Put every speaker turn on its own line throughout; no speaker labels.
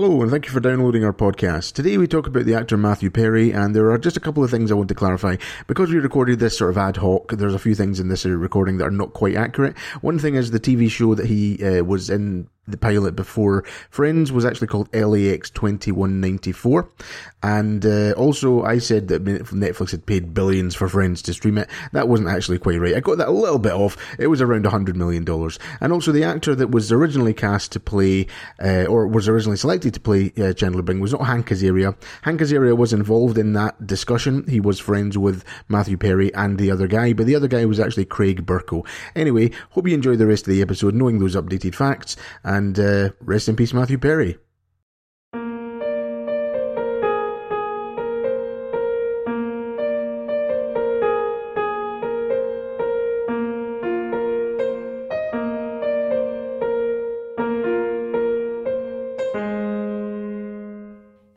Hello, and thank you for downloading our podcast. Today we talk about the actor Matthew Perry, and there are just a couple of things I want to clarify. Because we recorded this sort of ad hoc, there's a few things in this recording that are not quite accurate. One thing is the TV show that he uh, was in the pilot before Friends was actually called LAX 2194. And uh, also, I said that Netflix had paid billions for Friends to stream it. That wasn't actually quite right. I got that a little bit off. It was around $100 million. And also, the actor that was originally cast to play, uh, or was originally selected to play uh, Chandler Bing was not Hank Azaria. Hank Azaria was involved in that discussion. He was friends with Matthew Perry and the other guy, but the other guy was actually Craig Bierko. Anyway, hope you enjoy the rest of the episode knowing those updated facts. Uh, rest in peace, Matthew Perry.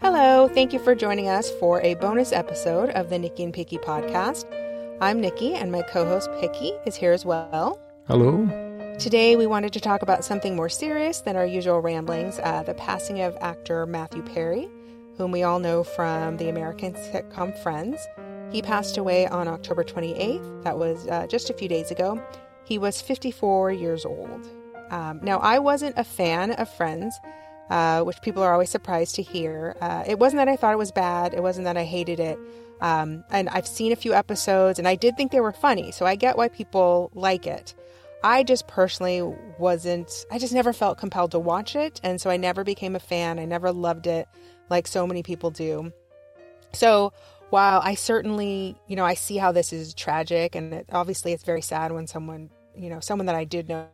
Hello, thank you for joining us for a bonus episode of the Nicki and Picky podcast. I'm Nicki, and my co host Picky is here as well.
Hello.
Today, we wanted to talk about something more serious than our usual ramblings uh, the passing of actor Matthew Perry, whom we all know from the American sitcom Friends. He passed away on October 28th. That was uh, just a few days ago. He was 54 years old. Um, now, I wasn't a fan of Friends, uh, which people are always surprised to hear. Uh, it wasn't that I thought it was bad, it wasn't that I hated it. Um, and I've seen a few episodes and I did think they were funny, so I get why people like it. I just personally wasn't, I just never felt compelled to watch it. And so I never became a fan. I never loved it like so many people do. So while I certainly, you know, I see how this is tragic and it, obviously it's very sad when someone, you know, someone that I did know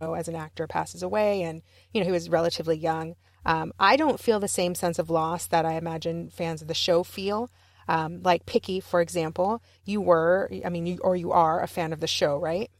as an actor passes away and, you know, he was relatively young. Um, I don't feel the same sense of loss that I imagine fans of the show feel. Um, like Picky, for example, you were, I mean, you, or you are a fan of the show, right?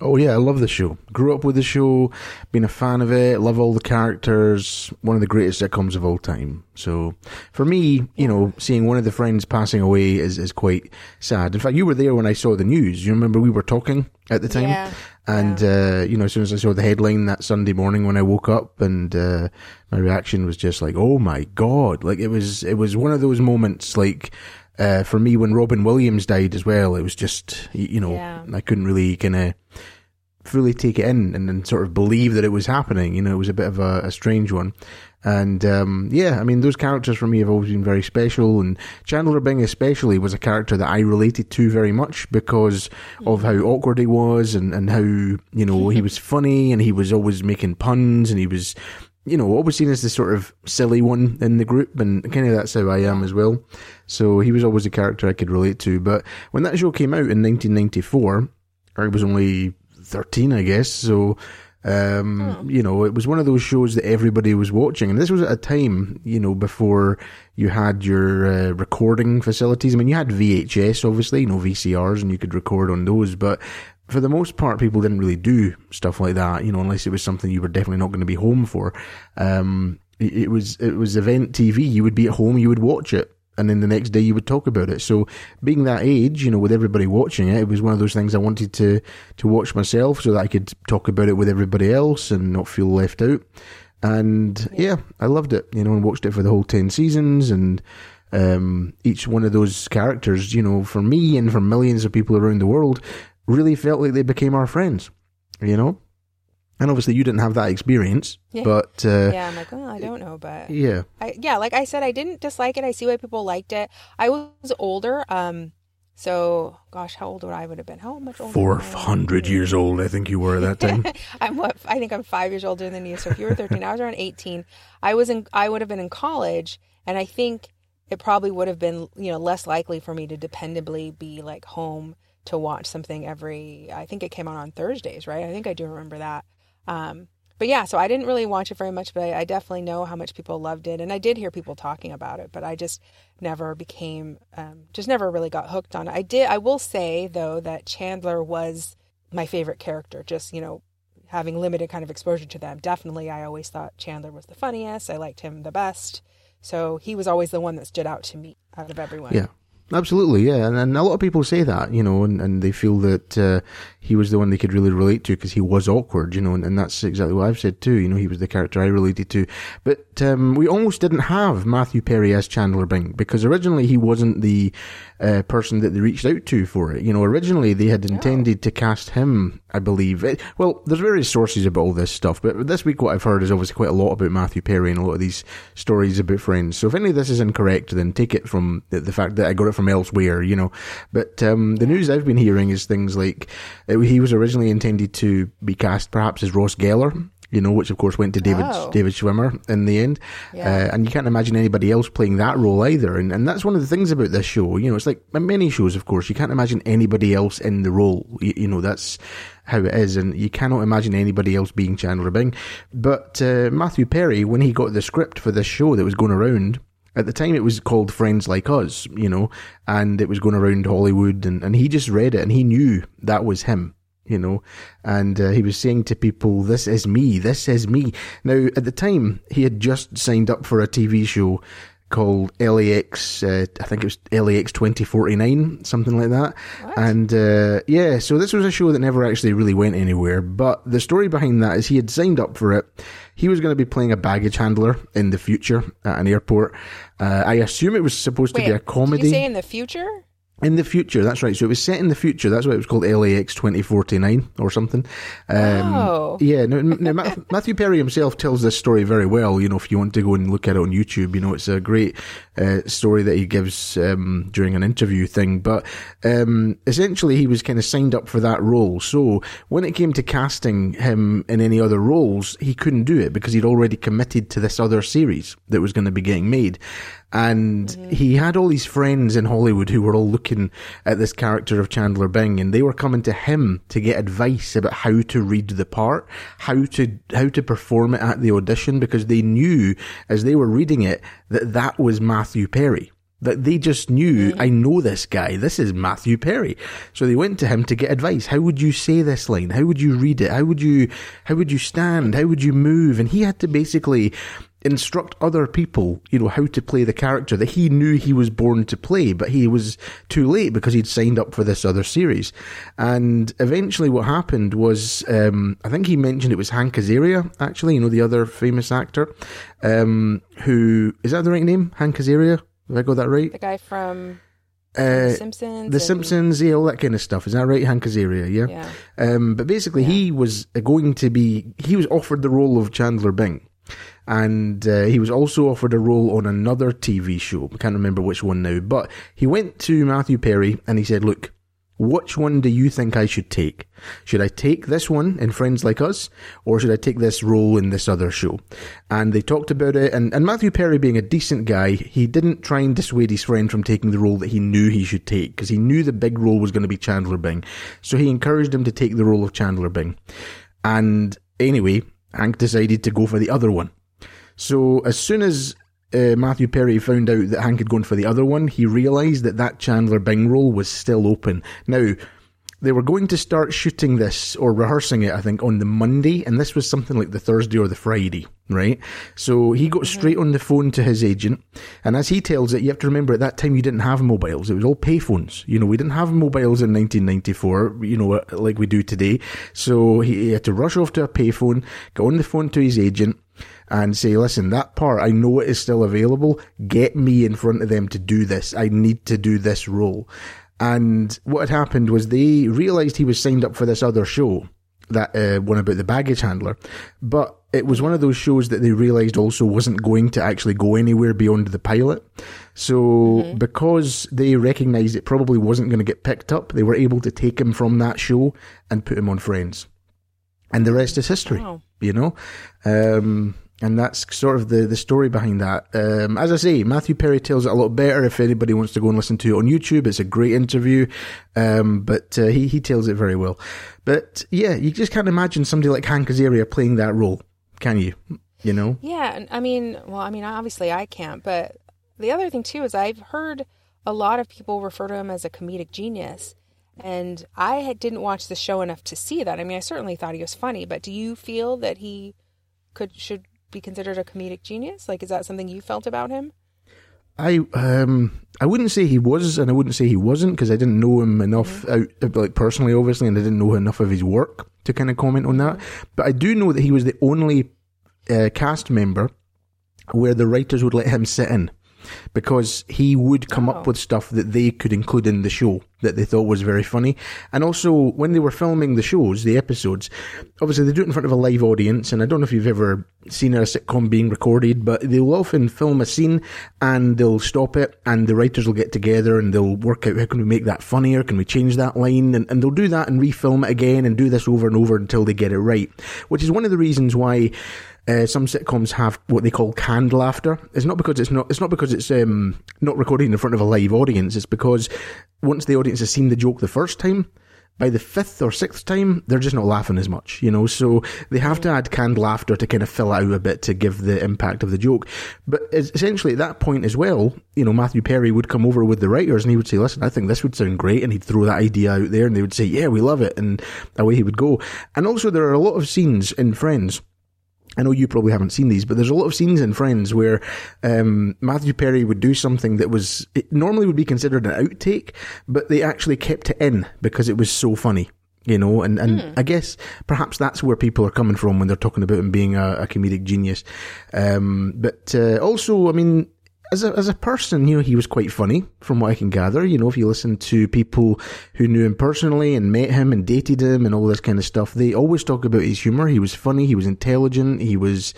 Oh yeah, I love the show. Grew up with the show, been a fan of it, love all the characters, one of the greatest sitcoms of all time. So for me, you know, seeing one of the friends passing away is, is quite sad. In fact, you were there when I saw the news. You remember we were talking at the time?
Yeah.
And,
yeah.
Uh, you know, as soon as I saw the headline that Sunday morning when I woke up and, uh, my reaction was just like, oh my God. Like it was, it was one of those moments like, uh, for me when Robin Williams died as well, it was just, you know,
Yeah.
I couldn't really kind of fully take it in and, and sort of believe that it was happening. You know, it was a bit of a, a strange one. And um, yeah, I mean, those characters for me have always been very special. And Chandler Bing, especially, was a character that I related to very much because of how awkward he was and, and how, you know, he was funny and he was always making puns and he was, you know, always seen as the sort of silly one in the group. And kind of that's how I am as well. So he was always a character I could relate to. But when that show came out in 1994, I was only 13, I guess. So, um, you know, it was one of those shows that everybody was watching. And this was at a time, you know, before you had your uh, recording facilities. I mean, you had VHS, obviously, you know, VCRs, and you could record on those. But for the most part, people didn't really do stuff like that, you know, unless it was something you were definitely not going to be home for. Um, it, it was, it was event TV. You would be at home, you would watch it and then the next day you would talk about it. So being that age, you know, with everybody watching it, it was one of those things I wanted to to watch myself so that I could talk about it with everybody else and not feel left out. And yeah, I loved it, you know, and watched it for the whole 10 seasons and um, each one of those characters, you know, for me and for millions of people around the world, really felt like they became our friends, you know? And obviously you didn't have that experience,
Yeah.
but uh,
yeah, I'm like, oh, I don't know, but
yeah.
I, yeah, like I said, I didn't dislike it. I see why people liked it. I was older, um, so gosh, how old would I would have been? How much older?
Four hundred years old, I think you were at that time.
I'm what I think I'm five years older than you. So if you were 13, I was around 18. I was in. I would have been in college, and I think it probably would have been you know less likely for me to dependably be like home to watch something every. I think it came out on Thursdays, right? I think I do remember that. Um, but yeah, so I didn't really watch it very much, but I, definitely know how much people loved it, and I did hear people talking about it, but I just never became, um, just never really got hooked on it. I did. I will say though that Chandler was my favorite character. Just you know, having limited kind of exposure to them, definitely I always thought Chandler was the funniest. I liked him the best. So he was always the one that stood out to me out of everyone.
Yeah. Absolutely, yeah, and, and a lot of people say that, you know, and, and they feel that uh, he was the one they could really relate to because he was awkward, you know, and, and, that's exactly what I've said too. You know, he was the character I related to, but um, we almost didn't have Matthew Perry as Chandler Bing because originally he wasn't the uh, person that they reached out to for it. You know, originally they had intended to cast him, I believe. It, well, there's various sources about all this stuff, but this week what I've heard is obviously quite a lot about Matthew Perry and a lot of these stories about friends. So if any of this is incorrect, then take it from the, the fact that I got it from elsewhere, you know. But um, the news I've been hearing is things like uh, he was originally intended to be cast perhaps as Ross Geller you know, which of course went to David oh. David Schwimmer in the end. Yeah. Uh, and you can't imagine anybody else playing that role either. And and that's one of the things about this show. You know, it's like many shows, of course, you can't imagine anybody else in the role. You, you know, that's how it is, and you cannot imagine anybody else being Chandler Bing. But uh, Matthew Perry, when he got the script for this show that was going around. At the time, it was called Friends Like Us, you know, and it was going around Hollywood, and, and he just read it and he knew that was him you know, and uh, he was saying to people, "This is me. This is me." Now, at the time, he had just signed up for a TV show called LAX. Uh, I think it was LAX twenty forty nine, something like that. What? And uh, yeah, so this was a show that never actually really went anywhere. But the story behind that is he had signed up for it. He was going to be playing a baggage handler in the future at an airport. Uh, I assume it was supposed Wait, to be a comedy. Did
you say in the future?
In the future, that's right. So it was set in the future. That's why it was called LAX 2049 or something.
Um, oh.
Yeah. No, no, Matthew Perry himself tells this story very well. You know, if you want to go and look at it on YouTube, you know, it's a great uh, story that he gives um, during an interview thing. But um, essentially, he was kind of signed up for that role. So when it came to casting him in any other roles, he couldn't do it because he'd already committed to this other series that was going to be getting made and mm-hmm. he had all these friends in Hollywood who were all looking at this character of Chandler Bing, and they were coming to him to get advice about how to read the part, how to how to perform it at the audition, because they knew as they were reading it that that was Matthew Perry. That they just knew, mm-hmm. I know this guy. This is Matthew Perry. So they went to him to get advice. How would you say this line? How would you read it? How would you, how would you stand? How would you move? And he had to basically instruct other people, you know, how to play the character that he knew he was born to play, but he was too late because he'd signed up for this other series. And eventually what happened was, um, I think he mentioned it was Hank Azaria, actually, you know, the other famous actor, um, who, is that the right name? Hank Azaria? Have I got that right?
The guy from... Uh, Simpsons,
the and... Simpsons, yeah, all that kind of stuff. Is that right, Hank Azaria? Yeah.
yeah.
Um, but basically, yeah. he was going to be. He was offered the role of Chandler Bing, and uh, he was also offered a role on another TV show. I can't remember which one now, but he went to Matthew Perry and he said, "Look, which one do you think I should take? Should I take this one in Friends Like Us, or should I take this role in this other show? And they talked about it, and, and Matthew Perry being a decent guy, he didn't try and dissuade his friend from taking the role that he knew he should take, because he knew the big role was going to be Chandler Bing. So he encouraged him to take the role of Chandler Bing. And anyway, Hank decided to go for the other one. So as soon as uh, Matthew Perry found out that Hank had gone for the other one, he realised that that Chandler Bing role was still open. Now, they were going to start shooting this or rehearsing it, I think, on the Monday, and this was something like the Thursday or the Friday, right? So he got mm-hmm. straight on the phone to his agent, and as he tells it, you have to remember at that time you didn't have mobiles; it was all payphones. You know, we didn't have mobiles in 1994, you know, like we do today. So he had to rush off to a payphone, go on the phone to his agent and say, listen, that part, I know it is still available. Get me in front of them to do this. I need to do this role. And what had happened was they realized he was signed up for this other show, that uh, one about the baggage handler, but it was one of those shows that they realized also wasn't going to actually go anywhere beyond the pilot. So mm-hmm. because they recognized it probably wasn't going to get picked up, they were able to take him from that show and put him on Friends. And the rest is history, wow. you know? Um, and that's sort of the, the story behind that. Um, as I say, Matthew Perry tells it a lot better. If anybody wants to go and listen to it on YouTube, it's a great interview. Um, but uh, he he tells it very well. But yeah, you just can't imagine somebody like Hank Azaria playing that role, can you? You know?
Yeah, I mean, well, I mean, obviously I can't. But the other thing too is I've heard a lot of people refer to him as a comedic genius. And I didn't watch the show enough to see that. I mean, I certainly thought he was funny, but do you feel that he could should be considered a comedic genius? Like, is that something you felt about him?
I um I wouldn't say he was, and I wouldn't say he wasn't because I didn't know him enough
Mm-hmm.
out like personally, obviously, and I didn't know enough of his work to kind of comment on that.
Mm-hmm.
But I do know that he was the only uh, cast member where the writers would let him sit in because he would come
Oh.
up with stuff that they could include in the show that they thought was very funny. And also, when they were filming the shows, the episodes, obviously they do it in front of a live audience. And I don't know if you've ever seen a sitcom being recorded, but they'll often film a scene and they'll stop it and the writers will get together and they'll work out how can we make that funnier? Can we change that line? And, and they'll do that and refilm it again and do this over and over until they get it right. Which is one of the reasons why uh, some sitcoms have what they call canned laughter. It's not because it's not. It's not because it's um, not recorded in front of a live audience. It's because once the audience has seen the joke the first time, by the fifth or sixth time, they're just not laughing as much. You know, so they have to add canned laughter to kind of fill out a bit to give the impact of the joke. But essentially, at that point as well, you know, Matthew Perry would come over with the writers and he would say, "Listen, I think this would sound great," and he'd throw that idea out there, and they would say, "Yeah, we love it," and away he would go. And also, there are a lot of scenes in Friends. I know you probably haven't seen these, but there's a lot of scenes in Friends where um, Matthew Perry would do something that was it normally would be considered an outtake, but they actually kept it in because it was so funny. You know, and, and I guess perhaps that's where people are coming from when they're talking about him being a, a comedic genius. Um, but uh, also, I mean, as a as a person, you know, he was quite funny from what I can gather. You know, if you listen to people who knew him personally and met him and dated him and all this kind of stuff, they always talk about his humor. He was funny. He was intelligent. He was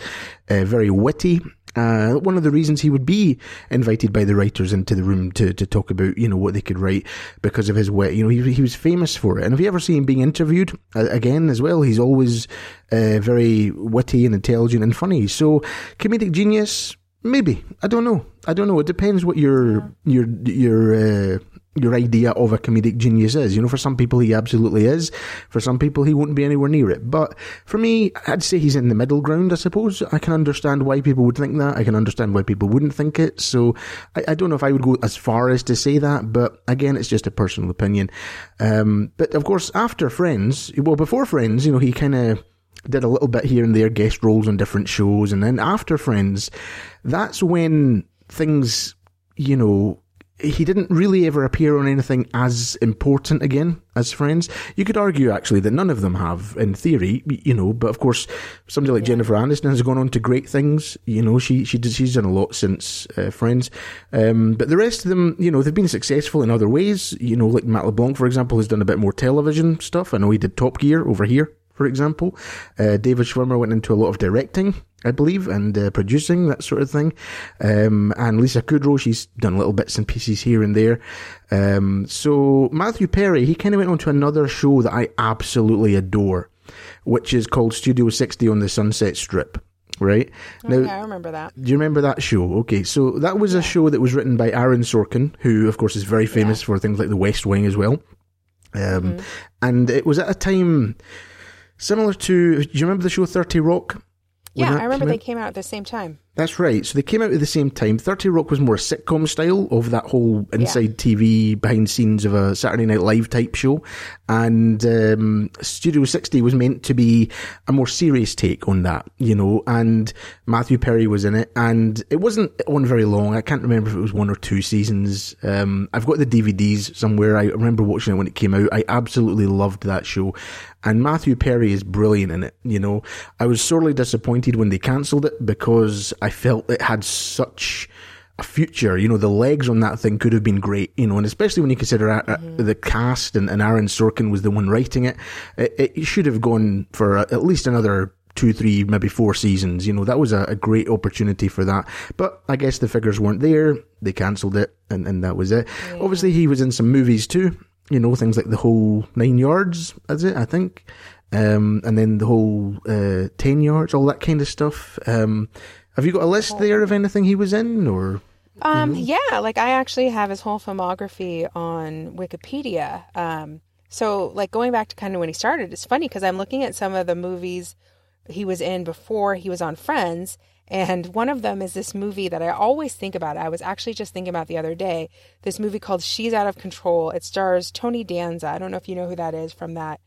uh, very witty. Uh, one of the reasons he would be invited by the writers into the room to, to talk about, you know, what they could write because of his wit. You know, he, he was famous for it. And if you ever see him being interviewed uh, again as well, he's always uh, very witty and intelligent and funny. So, comedic genius, Maybe I don't know. I don't know. It depends what your your your uh, your idea of a comedic genius is. You know, for some people he absolutely is. For some people he won't be anywhere near it. But for me, I'd say he's in the middle ground. I suppose I can understand why people would think that. I can understand why people wouldn't think it. So I, I don't know if I would go as far as to say that. But again, it's just a personal opinion. Um, but of course, after Friends, well, before Friends, you know, he kind of did a little bit here and there, guest roles on different shows, and then after Friends, that's when things, you know, he didn't really ever appear on anything as important again as Friends. You could argue actually that none of them have, in theory, you know. But of course, somebody like Jennifer Aniston has gone on to great things. You know, she she did, she's done a lot since uh, Friends. Um, but the rest of them, you know, they've been successful in other ways. You know, like Matt LeBlanc, for example, has done a bit more television stuff. I know he did Top Gear over here for example. Uh, David Schwimmer went into a lot of directing, I believe, and uh, producing, that sort of thing. Um, and Lisa Kudrow, she's done little bits and pieces here and there. Um, so Matthew Perry, he kind of went on to another show that I absolutely adore, which is called Studio 60 on the Sunset Strip. Right
Okay, I remember that.
do you remember that show? Okay, so that was a show that was written by Aaron Sorkin, who, of course, is very famous for things like The West Wing as well. Um, And it was at a time similar to. Do you remember the show Thirty Rock?
Yeah, I remember
came
they came out at the same time.
That's right. So they came out at the same time. 30 Rock was more sitcom style of that whole inside TV, behind scenes of a Saturday Night Live type show. And um, Studio 60 was meant to be a more serious take on that, you know. And Matthew Perry was in it. And it wasn't on very long. I can't remember if it was one or two seasons. Um, I've got the DVDs somewhere. I remember watching it when it came out. I absolutely loved that show. And Matthew Perry is brilliant in it, you know. I was sorely disappointed when they cancelled it because I felt it had such a future. You know, the legs on that thing could have been great, you know, and especially when you consider uh, the cast and, and Aaron Sorkin was the one writing it, it, it should have gone for uh, at least another two, three, maybe four seasons. You know, that was a, a great opportunity for that. But I guess the figures weren't there. They cancelled it and, and that was it. Obviously, he was in some movies too. You know, things like the whole nine yards, is it? I think. Um, and then the whole uh, 10 yards, all that kind of stuff. Um, have you got a list there of anything he was in or?
Um, yeah, like I actually have his whole filmography on Wikipedia. Um, so like going back to kind of when he started, it's funny because I'm looking at some of the movies he was in before he was on Friends, and one of them is this movie that I always think about. I was actually just thinking about the other day. This movie called She's Out of Control. It stars Tony Danza. I don't know if you know who that is from that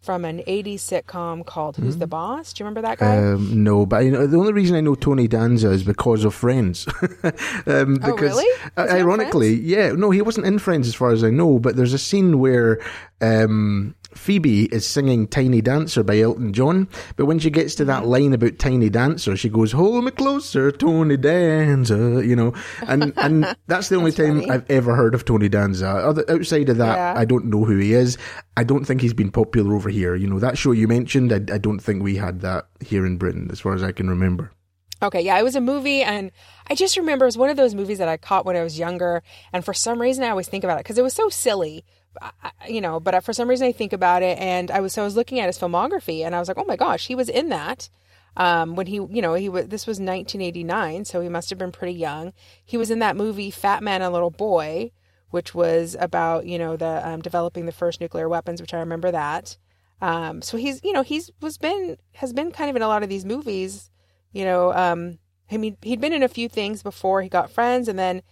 from an 80s sitcom called Who's the Boss? Do you remember that guy?
Um, no, but I know, the only reason I know Tony Danza is because of Friends. um,
Oh, really?
uh,
Was he on
ironically, yeah, no, he wasn't in Friends as far as I know. But there's a scene where um, Phoebe is singing "Tiny Dancer" by Elton John. But when she gets to that line about Tiny Dancer, she goes, "Hold me closer, Tony Danza," you know, and and that's the only
That's
time
funny.
I've ever heard of Tony Danza. Other, outside of that,
Yeah.
I don't know who he is. I don't think he's been popular over here. You know, that show you mentioned, I, I don't think we had that here in Britain, as far as I can remember.
Okay, yeah, it was a movie, and I just remember it was one of those movies that I caught when I was younger, and for some reason I always think about it because it was so silly, you know. But for some reason I think about it, and I was so I was looking at his filmography, and I was like, oh my gosh, he was in that. Um, when he, you know, he was this was 1989, so he must have been pretty young. He was in that movie Fat Man and Little Boy, which was about you know the um, developing the first nuclear weapons, which I remember that. Um, so he's, you know, he's was been has been kind of in a lot of these movies you know um i mean he'd been in a few things before he got friends and then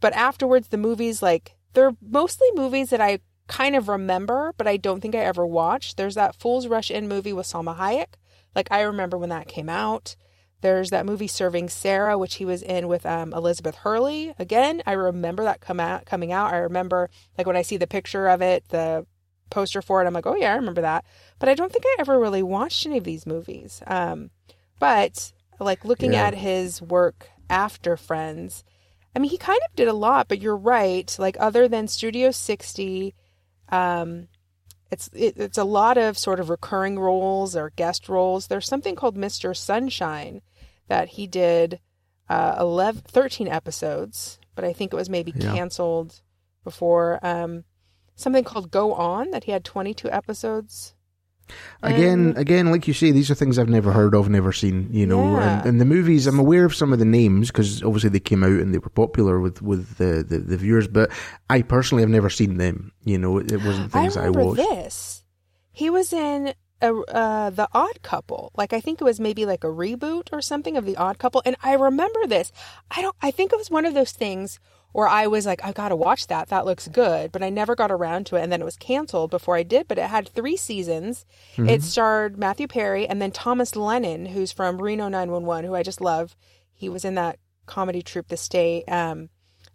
but afterwards the movies like they're mostly movies that i kind of remember but i don't think i ever watched. There's that fools rush in movie with salma hayek. Like i remember when that came out. There's that movie serving sarah which he was in with um, elizabeth hurley. Again i remember that come out coming out. I remember like when i see the picture of it the poster for it i'm like oh yeah i remember that. But i don't think i ever really watched any of these movies. Um but like looking
Yeah.
at his work after Friends, I mean, he kind of did a lot. But you're right. Like other than Studio 60, um, it's it, it's a lot of sort of recurring roles or guest roles. There's something called Mr. Sunshine that he did uh, 11, 13 episodes, but I think it was maybe
Yeah.
canceled before. Um, something called Go On that he had 22 episodes.
Again,
And-
again, like you say, these are things I've never heard of, never seen. You know,
Yeah.
and, and the movies, I'm aware of some of the names because obviously they came out and they were popular with with the, the, the viewers. But I personally have never seen them. You know, it, it wasn't things I,
remember
watched.
this. He was in a, uh, the Odd Couple. Like I think it was maybe like a reboot or something of the Odd Couple, and I remember this. I don't. I think it was one of those things where I was like, I gotta watch that. That looks good, but I never got around to it, and then it was canceled before I did. But it had three seasons.
Mm-hmm.
It starred Matthew Perry and then Thomas Lennon, who's from Reno 911, who I just love. He was in that comedy troupe, The State. Um,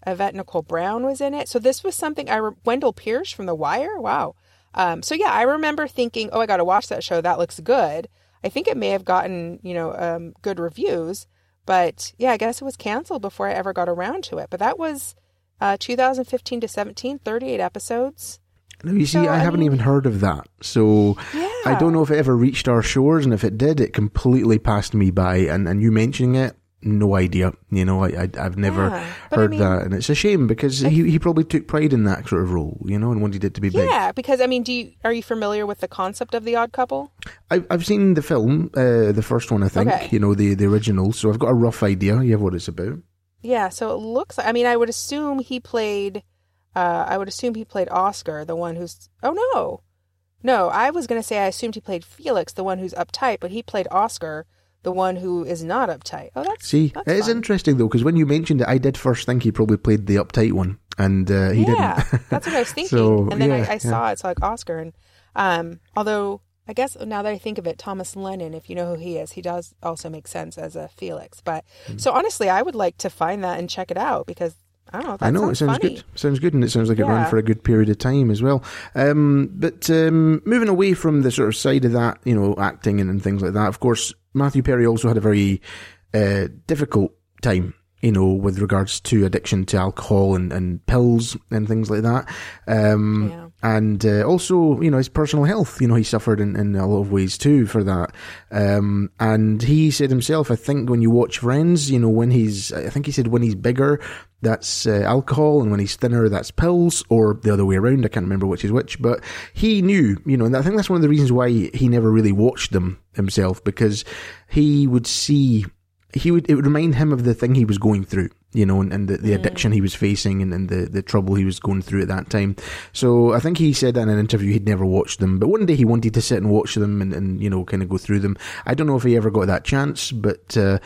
Yvette Nicole Brown was in it. So this was something I re- Wendell Pierce from The Wire. Wow. Um, so yeah, I remember thinking, oh, I got to watch that show. That looks good. I think it may have gotten you know um, good reviews, but yeah, I guess it was canceled before I ever got around to it. But that was uh, 2015 to 17, 38 episodes.
Now, you see,
So,
I,
I
haven't
mean-
even heard of that. So
Yeah,
I don't know if it ever reached our shores, and if it did, it completely passed me by. And, and you mentioning it, no idea. You know, I, I I've never
Yeah, but I
heard
mean-
that, and it's a shame because he he probably took pride in that sort of role, you know, and wanted it to be big.
Yeah, because I mean, do you are you familiar with the concept of the Odd Couple?
I've I've seen the film, uh, the first one, I think.
Okay.
You know, the the original. So I've got a rough idea. You have what it's about.
Yeah, so it looks. I mean, I would assume he played. Uh, I would assume he played Oscar, the one who's. Oh no, no. I was gonna say I assumed he played Felix, the one who's uptight, but he played Oscar, the one who is not uptight. Oh, that's
See,
That's
it is interesting though because when you mentioned it, I did first think he probably played the uptight one, and uh, he
yeah,
didn't.
that's what I was thinking.
So,
and then
yeah,
I, I
yeah.
saw it's like Oscar, and um, although I guess now that I think of it, Thomas Lennon, if you know who he is, he does also make sense as a Felix. But
Hmm.
so honestly, I would like to find that and check it out because I know. That
I know it sounds
funny.
good. Sounds good, and it sounds like it ran for a good period of time as well. Um, but um, moving away from the sort of side of that, you know, acting and, and things like that. Of course, Matthew Perry also had a very uh, difficult time. You know, with regards to addiction to alcohol and, and pills and things like that. Um,
Yeah.
and uh, also you know his personal health you know he suffered in, in a lot of ways too for that um, and he said himself i think when you watch friends you know when he's i think he said when he's bigger that's uh, alcohol and when he's thinner that's pills or the other way around i can't remember which is which but he knew you know and i think that's one of the reasons why he never really watched them himself because he would see he would it would remind him of the thing he was going through you know and, and the, the addiction he was facing and, and the, the trouble he was going through at that time. So i think he said that in an interview he'd never watched them but one day he wanted to sit and watch them and, and you know kind of go through them. I don't know if he ever got that chance but uh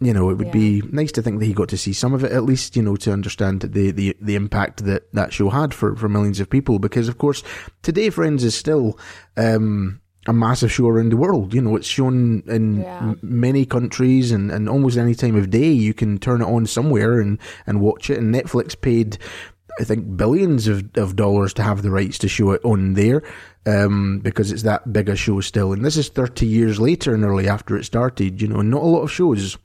you know, it would be nice to think that he got to see some of it at least, you know, to understand the, the, the impact that that show had for, for millions of people. Because, of course, today Friends is still, um, a massive show around the world. You know, it's shown in
Yeah.
m- many countries and, and almost any time of day. You can turn it on somewhere and, and watch it. And Netflix paid, I think, billions of, of dollars to have the rights to show it on there um, because it's that big a show still. And this is 30 years later, nearly after it started. You know, and not a lot of shows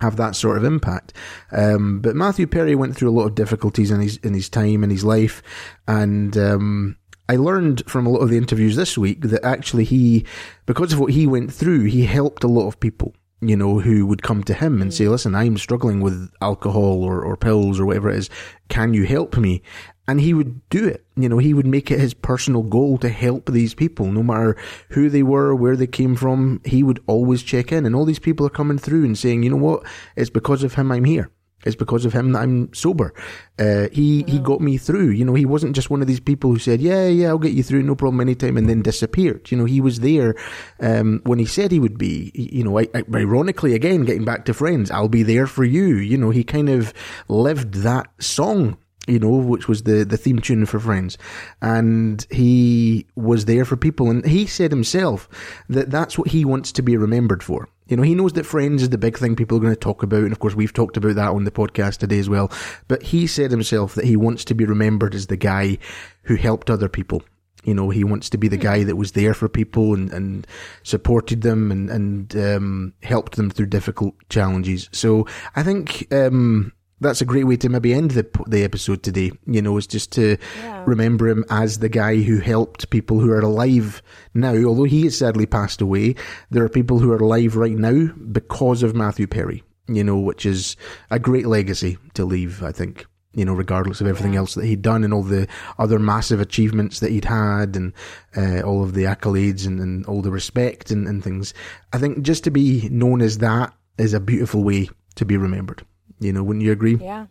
have that sort of impact. Um, but Matthew Perry went through a lot of difficulties in his in his time in his life, and um, I learned from a lot of the interviews this week that actually he, because of what he went through, he helped a lot of people. You know, who would come to him and say, mm. "Listen, I'm struggling with alcohol or, or pills or whatever it is. Can you help me?" And he would do it. You know, he would make it his personal goal to help these people, no matter who they were, where they came from. He would always check in. And all these people are coming through and saying, you know what? It's because of him I'm here. It's because of him that I'm sober. Uh, he, he got me through. You know, he wasn't just one of these people who said, yeah, yeah, I'll get you through, no problem anytime, and then disappeared. You know, he was there, um, when he said he would be. You know, I, I, ironically, again, getting back to friends, I'll be there for you. You know, he kind of lived that song you know, which was the, the theme tune for Friends. And he was there for people. And he said himself that that's what he wants to be remembered for. You know, he knows that Friends is the big thing people are going to talk about. And of course, we've talked about that on the podcast today as well. But he said himself that he wants to be remembered as the guy who helped other people. You know, he wants to be the guy that was there for people and, and supported them and, and um, helped them through difficult challenges. So I think um, that's a great way to maybe end the the episode today. You know, is just to
Yeah.
remember him as the guy who helped people who are alive now. Although he has sadly passed away, there are people who are alive right now because of Matthew Perry. You know, which is a great legacy to leave. I think. You know, regardless of everything
Yeah.
else that he'd done and all the other massive achievements that he'd had and uh, all of the accolades and, and all the respect and, and things. I think just to be known as that is a beautiful way to be remembered. You know, wouldn't you agree?
Yeah.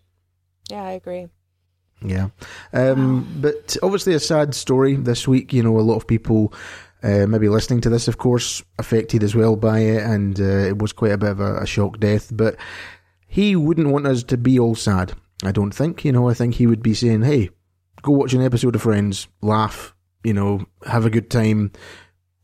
Yeah, I agree.
Yeah. Um, But obviously, a sad story this week. You know, a lot of people. Uh, maybe listening to this, of course, affected as well by it, and uh, it was quite a bit of a, a shock death. But he wouldn't want us to be all sad. I don't think. You know, I think he would be saying, "Hey, go watch an episode of Friends, laugh, you know, have a good time.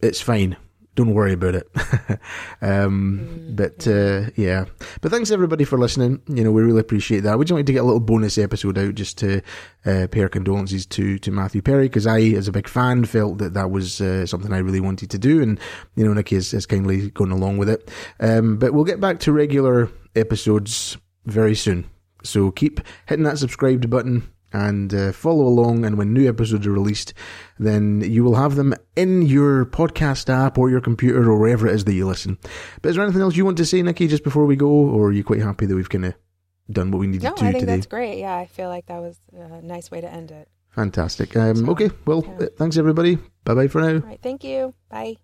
It's fine. Don't worry about it." um, but uh, yeah, but thanks everybody for listening. You know, we really appreciate that. We just wanted to get a little bonus episode out just to uh, pay our condolences to to Matthew Perry because I, as a big fan, felt that that was uh, something I really wanted to do, and you know, Nicki has, has kindly gone along with it. Um, but we'll get back to regular episodes very soon. So keep hitting that subscribed button and uh, follow along. And when new episodes are released, then you will have them in your podcast app or your computer or wherever it is that you listen. But is there anything else you want to say, Nicki, just before we go, or are you quite happy that we've kind of done what we needed
No,
to do today?
I think
today?
that's great. Yeah, I feel like that was a nice way to end it.
Fantastic. Um, okay, well,
yeah.
thanks everybody. Bye bye for now.
All right. Thank you. Bye.